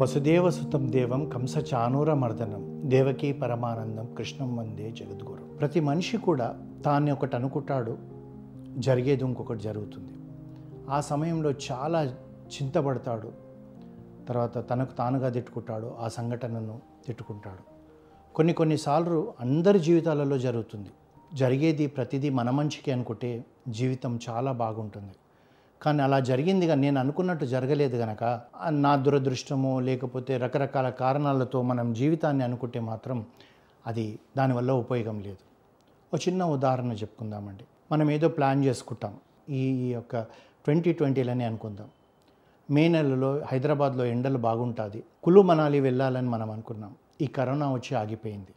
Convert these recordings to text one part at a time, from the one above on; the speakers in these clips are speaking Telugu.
వసుదేవసుతం దేవం కంస చానూర మర్దనం దేవకీ పరమానందం కృష్ణం వందే జగద్గురు. ప్రతి మనిషి కూడా తాన్ని ఒకటి అనుకుంటాడు జరిగేది ఇంకొకటి జరుగుతుంది. ఆ సమయంలో చాలా చింతపడతాడు తర్వాత తనకు తానుగా తిట్టుకుంటాడు ఆ సంఘటనను తిట్టుకుంటాడు. కొన్ని కొన్నిసార్లు అందరి జీవితాలలో జరుగుతుంది. జరిగేది ప్రతిదీ మన మంచికి అనుకుంటే జీవితం చాలా బాగుంటుంది. కానీ అలా జరిగింది కానీ నేను అనుకున్నట్టు జరగలేదు కనుక నా దురదృష్టమో లేకపోతే రకరకాల కారణాలతో మనం జీవితాన్ని అనుకుంటే మాత్రం అది దానివల్ల ఉపయోగం లేదు. ఒక చిన్న ఉదాహరణ చెప్పుకుందామండి. మనం ఏదో ప్లాన్ చేసుకుంటాం. ఈ యొక్క ట్వంటీ ట్వంటీలని అనుకుందాం. మే నెలలో హైదరాబాద్లో ఎండలు బాగుంటుంది. కులు మనాలి వెళ్ళాలని మనం అనుకున్నాం. ఈ కరోనా వచ్చి ఆగిపోయింది.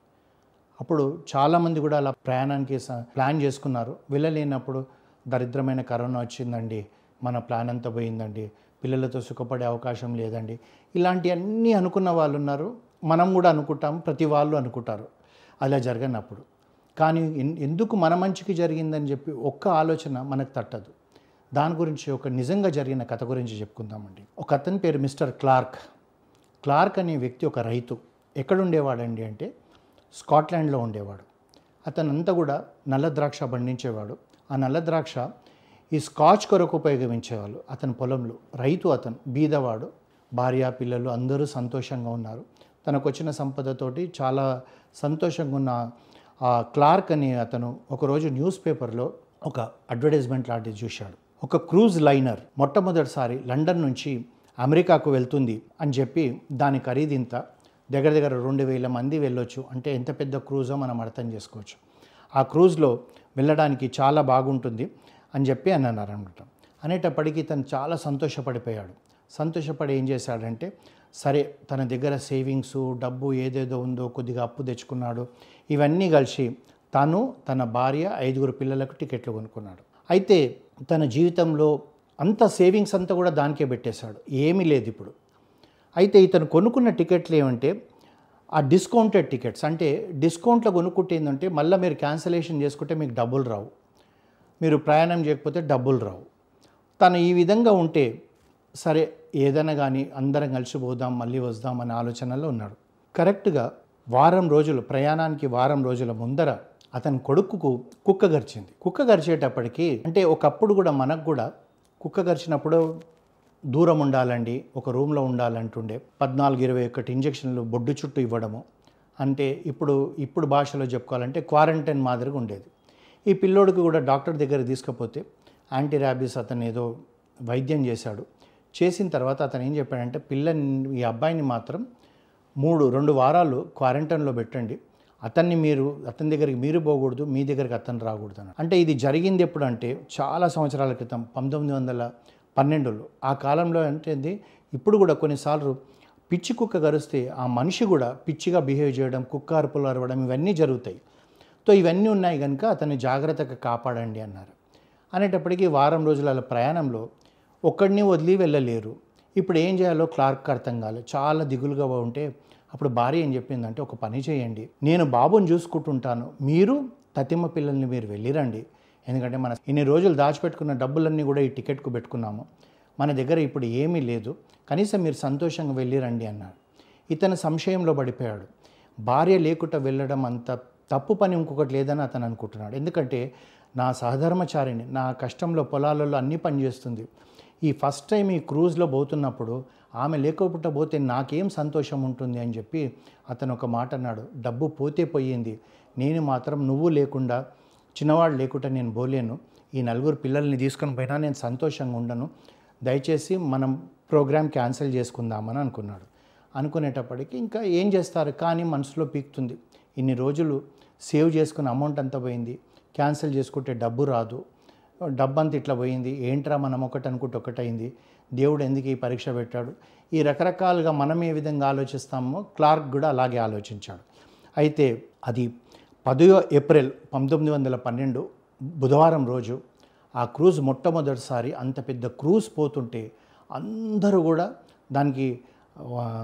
అప్పుడు చాలామంది కూడా అలా ప్రయాణానికి స- ప్లాన్ చేసుకున్నారు. వెళ్ళలేనప్పుడు దరిద్రమైన కరోనా వచ్చిందండి. మన ప్లాన్ అంతా పోయిందండి. పిల్లలతో సుఖపడే అవకాశం లేదండి. ఇలాంటివన్నీ అనుకున్న వాళ్ళు ఉన్నారు. మనం కూడా అనుకుంటాం. ప్రతి వాళ్ళు అనుకుంటారు. అలా జరగనప్పుడు. కానీ ఎన్- ఎందుకు మన మంచికి జరిగిందని చెప్పి ఒక్క ఆలోచన మనకు తట్టదు. దాని గురించి ఒక నిజంగా జరిగిన కథ గురించి చెప్పుకుందామండి. ఒక అతని పేరు మిస్టర్ క్లార్క్. క్లార్క్ అనే వ్యక్తి ఒక రైతు. ఎక్కడ ఉండేవాడండి అంటే స్కాట్లాండ్లో ఉండేవాడు. అతనంతా కూడా నల్ల ద్రాక్ష పండించేవాడు. ఆ నల్ల ద్రాక్ష ఈ స్కాచ్ కొరకు ఉపయోగించేవాళ్ళు అతని పొలంలో. రైతు అతను బీదవాడు భార్య పిల్లలు అందరూ సంతోషంగా ఉన్నారు. తనకు వచ్చిన సంపదతోటి చాలా సంతోషంగా ఉన్న ఆ క్లార్క్ అని అతను ఒకరోజు న్యూస్ పేపర్లో ఒక అడ్వర్టైజ్మెంట్ లాంటిది చూశాడు. ఒక క్రూజ్ లైనర్ మొట్టమొదటిసారి లండన్ నుంచి అమెరికాకు వెళ్తుంది అని చెప్పి దాని ఖరీదు ఇంత దగ్గర దగ్గర రెండు వేల మంది వెళ్ళొచ్చు. అంటే ఎంత పెద్ద క్రూజో మనం అర్థం చేసుకోవచ్చు. ఆ క్రూజ్లో వెళ్ళడానికి చాలా బాగుంటుంది. అని చెప్పి అని అన్నారనమాట అనేటప్పటికీ తను చాలా సంతోషపడిపోయాడు. సంతోషపడి ఏం చేశాడంటే సరే తన దగ్గర సేవింగ్స్ డబ్బు ఏదేదో ఉందో కొద్దిగా అప్పు తెచ్చుకున్నాడు. ఇవన్నీ కలిసి తను తన భార్య ఐదుగురు పిల్లలకు టికెట్లు కొనుక్కున్నాడు. అయితే తన జీవితంలో అంత సేవింగ్స్ అంతా కూడా దానికే పెట్టేశాడు. ఏమీ లేదు ఇప్పుడు. అయితే ఇతను కొనుక్కున్న టికెట్లు ఏమంటే ఆ డిస్కౌంటెడ్ టికెట్స్. అంటే డిస్కౌంట్లో కొనుక్కుంటే ఏంటంటే మళ్ళీ మీరు క్యాన్సిలేషన్ చేసుకుంటే మీకు డబ్బులు రావు. మీరు ప్రయాణం చేయకపోతే డబ్బులు రావు. తను ఈ విధంగా ఉంటే సరే ఏదైనా కానీ అందరం కలిసి పోదాం మళ్ళీ వద్దాం అనే ఆలోచనలో ఉన్నాడు. కరెక్ట్గా వారం రోజులు ప్రయాణానికి వారం రోజుల ముందర అతని కొడుకుకు కుక్క గరిచింది. కుక్క గరిచేటప్పటికి అంటే ఒకప్పుడు కూడా మనకు కూడా కుక్క గరిచినప్పుడు దూరం ఉండాలండి ఒక రూమ్లో ఉండాలంటుండే. పద్నాలుగు ఇరవై ఒకటి ఇంజక్షన్లు బొడ్డు చుట్టూ ఇవ్వడము. అంటే ఇప్పుడు ఇప్పుడు భాషలో చెప్పుకోవాలంటే క్వారంటైన్ మాదిరిగా ఉండేది. ఈ పిల్లోడికి కూడా డాక్టర్ దగ్గర తీసుకపోతే యాంటీ ర్యాబీస్ అతను ఏదో వైద్యం చేశాడు. చేసిన తర్వాత అతను ఏం చెప్పాడంటే పిల్లని ఈ అబ్బాయిని మాత్రం మూడు రెండు వారాలు క్వారంటైన్లో పెట్టండి. అతన్ని మీరు అతని దగ్గరికి మీరు పోకూడదు మీ దగ్గరికి అతను రాకూడదు అని అంటే ఇది జరిగింది ఎప్పుడు అంటే చాలా సంవత్సరాల క్రితం పంతొమ్మిది వందల పన్నెండులో. ఆ కాలంలో అంటే ఇప్పుడు కూడా కొన్నిసార్లు పిచ్చి కుక్క గరిస్తే ఆ మనిషి కూడా పిచ్చిగా బిహేవ్ చేయడం కుక్క అరుపులు అరవడం ఇవన్నీ జరుగుతాయి. సో ఇవన్నీ ఉన్నాయి కనుక అతన్ని జాగ్రత్తగా కాపాడండి అన్నారు. అనేటప్పటికీ వారం రోజుల ప్రయాణంలో ఒక్కడిని వదిలి వెళ్ళలేరు. ఇప్పుడు ఏం చేయాలో క్లార్క్ అర్థం కాలేదు చాలా దిగులుగా ఉంటే అప్పుడు భార్య ఏం చెప్పిందంటే ఒక పని చేయండి. నేను బాబుని చూసుకుంటుంటాను. మీరు తతిమ్మ పిల్లల్ని మీరు వెళ్ళిరండి. ఎందుకంటే మన ఇన్ని రోజులు దాచిపెట్టుకున్న డబ్బులన్నీ కూడా ఈ టికెట్కు పెట్టుకున్నాము. మన దగ్గర ఇప్పుడు ఏమీ లేదు. కనీసం మీరు సంతోషంగా వెళ్ళిరండి అన్నాడు. ఇతను సంశయంలో పడిపోయాడు. భార్య లేకుండా వెళ్ళడం అంత తప్పు పని ఇంకొకటి లేదని అతను అనుకుంటున్నాడు. ఎందుకంటే నా సహధర్మచారిని నా కష్టంలో పొలాలలో అన్ని పని చేస్తుంది. ఈ ఫస్ట్ టైం ఈ క్రూజ్లో పోతున్నప్పుడు ఆమె లేకపోతే పోతే నాకేం సంతోషం ఉంటుంది అని చెప్పి అతను ఒక మాట అన్నాడు. డబ్బు పోతే పోయింది. నేను మాత్రం నువ్వు లేకుండా చిన్నవాడు లేకుండా నేను పోలేను. ఈ నలుగురు పిల్లల్ని తీసుకొని పోయినా నేను సంతోషంగా ఉండను. దయచేసి మనం ప్రోగ్రామ్ క్యాన్సిల్ చేసుకుందామని అనుకున్నాడు. అనుకునేటప్పటికి ఇంకా ఏం చేస్తారు? కానీ మనసులో పీకుతుంది. ఇన్ని రోజులు సేవ్ చేసుకున్న అమౌంట్ అంతా పోయింది? క్యాన్సిల్ చేసుకుంటే డబ్బు రాదు. డబ్బు అంతా ఇట్లా పోయింది. ఏంట్రా మనం ఒకటి అనుకుంటే ఒకటైంది. దేవుడు ఎందుకు ఈ పరీక్ష పెట్టాడు? ఈ రకరకాలుగా మనం ఏ విధంగా ఆలోచిస్తామో క్లార్క్ కూడా అలాగే ఆలోచించాడు. అయితే అది పదో ఏప్రిల్ పంతొమ్మిది వందల పన్నెండు బుధవారం రోజు ఆ క్రూజ్ మొట్టమొదటిసారి అంత పెద్ద క్రూజ్ పోతుంటే అందరూ కూడా దానికి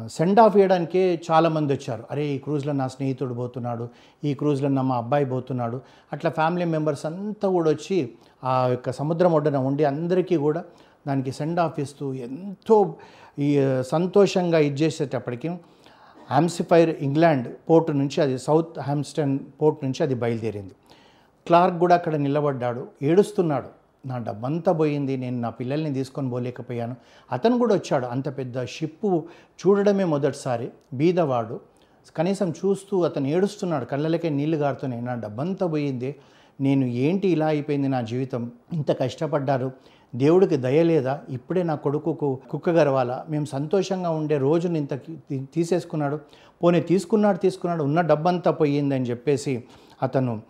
సెండ్ ఆఫ్ ఇవ్వడానికే చాలామంది వచ్చారు. అరే ఈ క్రూజ్లో నా స్నేహితుడు పోతున్నాడు ఈ క్రూజ్లో నా మా అబ్బాయి పోతున్నాడు అట్లా ఫ్యామిలీ మెంబర్స్ అంతా కూడా వచ్చి ఆ యొక్క సముద్రం ఒడ్డున ఉండి అందరికీ కూడా దానికి సెండ్ ఆఫ్ ఇస్తూ ఎంతో ఈ సంతోషంగా ఇది చేసేటప్పటికి హామ్సిఫైర్ ఇంగ్లాండ్ పోర్టు నుంచి అది సౌత్ హామ్స్టన్ పోర్ట్ నుంచి అది బయలుదేరింది. క్లార్క్ కూడా అక్కడ నిలబడ్డాడు ఏడుస్తున్నాడు. నా డబ్బంతా పోయింది నేను నా పిల్లల్ని తీసుకొని పోలేకపోయాను. అతను కూడా వచ్చాడు అంత పెద్ద షిప్పు చూడడమే మొదటిసారి బీదవాడు. కనీసం చూస్తూ అతను ఏడుస్తున్నాడు కళ్ళలకే నీళ్ళు గారుతున్నాయి నా డబ్బంతా పోయింది. నేను ఏంటి ఇలా అయిపోయింది నా జీవితం? ఇంత కష్టపడ్డారు? దేవుడికి దయ లేదా? ఇప్పుడే నా కొడుకుకు కుక్క గరవాలా? మేము సంతోషంగా ఉండే రోజుని ఇంత తీసేసుకున్నాడు. పోనీ తీసుకున్నాడు తీసుకున్నాడు ఉన్న డబ్బంతా పోయిందని చెప్పేసి అతను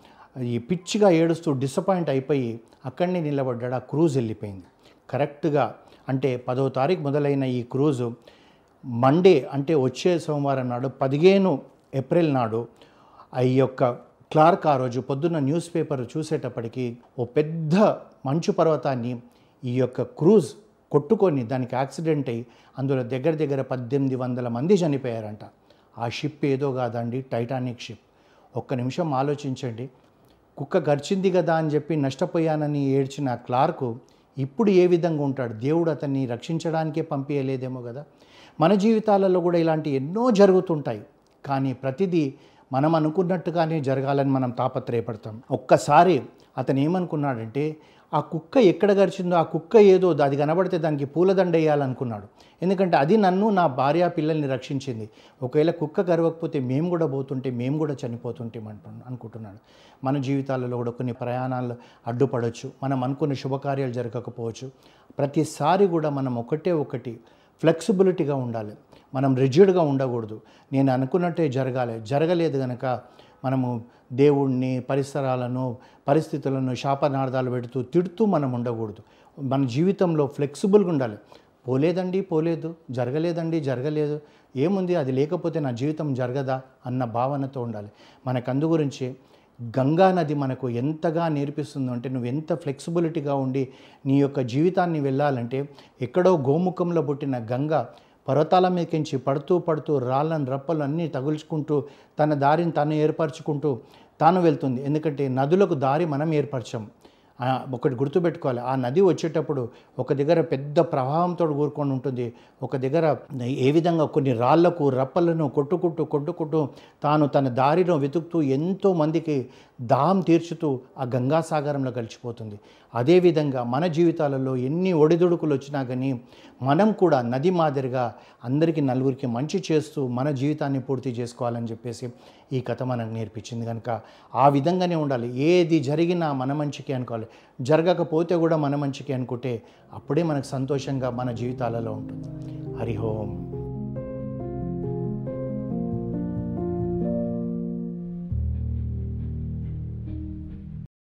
ఈ పిచ్చిగా ఏడుస్తూ డిసప్పాయింట్ అయిపోయి అక్కడనే నిలబడ్డాడు ఆ క్రూజ్ వెళ్ళిపోయింది. కరెక్ట్గా అంటే పదో తారీఖు మొదలైన ఈ క్రూజు మండే అంటే వచ్చే సోమవారం నాడు పదిహేను ఏప్రిల్ నాడు ఈ యొక్క క్లార్క్ ఆ రోజు పొద్దున్న న్యూస్ పేపర్ చూసేటప్పటికి ఓ పెద్ద మంచు పర్వతాన్ని ఈ యొక్క క్రూజ్ కొట్టుకొని దానికి యాక్సిడెంట్ అయ్యి అందులో దగ్గర దగ్గర పద్దెనిమిది వందల మంది చనిపోయారంట. ఆ షిప్ ఏదో కాదండి టైటానిక్ షిప్. ఒక్క నిమిషం ఆలోచించండి. కుక్క గర్చింది కదా అని చెప్పి నష్టపోయానని ఏడ్చిన క్లార్కు ఇప్పుడు ఏ విధంగా ఉంటాడు? దేవుడు అతన్ని రక్షించడానికే పంపించలేదేమో కదా. మన జీవితాలలో కూడా ఇలాంటి ఎన్నో జరుగుతుంటాయి. కానీ ప్రతిదీ మనం అనుకున్నట్టుగానే జరగాలని మనం తాపత్రయపడతాం. ఒక్కసారి అతను ఏమనుకున్నాడంటే ఆ కుక్క ఎక్కడ గరిచిందో ఆ కుక్క ఏదో అది కనబడితే దానికి పూలదండ వేయాలనుకున్నాడు. ఎందుకంటే అది నన్ను నా భార్య పిల్లల్ని రక్షించింది. ఒకవేళ కుక్క గరవకపోతే మేము కూడా పోతుంటే మేము కూడా చనిపోతుంటే అనుకుంటున్నాడు. మన జీవితాలలో కూడా కొన్ని ప్రయాణాలు అడ్డుపడవచ్చు మనం అనుకున్న శుభకార్యాలు జరగకపోవచ్చు. ప్రతిసారి కూడా మనం ఒకటే ఒకటి ఫ్లెక్సిబిలిటీగా ఉండాలి. మనం రిజిడ్గా ఉండకూడదు. నేను అనుకున్నట్టే జరగాలి. జరగలేదు కనుక మనము దేవుణ్ణి పరిసరాలను పరిస్థితులను శాపనార్థాలు పెడుతూ తిడుతూ మనం ఉండకూడదు. మన జీవితంలో ఫ్లెక్సిబుల్గా ఉండాలి. పోలేదండి పోలేదు. జరగలేదండి జరగలేదు. ఏముంది? అది లేకపోతే నా జీవితం జరగదా? అన్న భావనతో ఉండాలి. మనకు అందు గురించి గంగా నది మనకు ఎంతగా నేర్పిస్తుందో అంటే నువ్వు ఎంత ఫ్లెక్సిబిలిటీగా ఉండి నీ యొక్క జీవితాన్ని వెళ్ళాలంటే ఎక్కడో గోముఖంలో పుట్టిన గంగ పర్వతాల మీదకించి పడుతూ పడుతూ రాళ్ళను రప్పలు అన్నీ తగుల్చుకుంటూ తన దారిని తను ఏర్పరచుకుంటూ తాను వెళ్తుంది. ఎందుకంటే నదులకు దారి మనం ఏర్పరచాం. ఒకటి గుర్తుపెట్టుకోవాలి. ఆ నది వచ్చేటప్పుడు ఒక దగ్గర పెద్ద ప్రవాహంతో కూరుకొని ఉంటుంది. ఒక దగ్గర ఏ విధంగా కొన్ని రాళ్ళకు రప్పలను కొట్టుకుంటూ కొట్టుకుంటూ తాను తన దారిలో వెతుకుతూ ఎంతో మందికి దాహం తీర్చుతూ ఆ గంగాసాగరంలో కలిసిపోతుంది. అదేవిధంగా మన జీవితాలలో ఎన్ని ఒడిదుడుకులు వచ్చినా కానీ మనం కూడా నది మాదిరిగా అందరికీ నలుగురికి మంచి చేస్తూ మన జీవితాన్ని పూర్తి చేసుకోవాలని చెప్పేసి ఈ కథ మనకు నేర్పించింది కనుక ఆ విధంగానే ఉండాలి. ఏది జరిగినా మన మంచికి అనుకోవాలి. జరగకపోతే కూడా మన మంచికి అనుకుంటే అప్పుడే మనకు సంతోషంగా మన జీవితాలలో ఉంటుంది. హరిహోం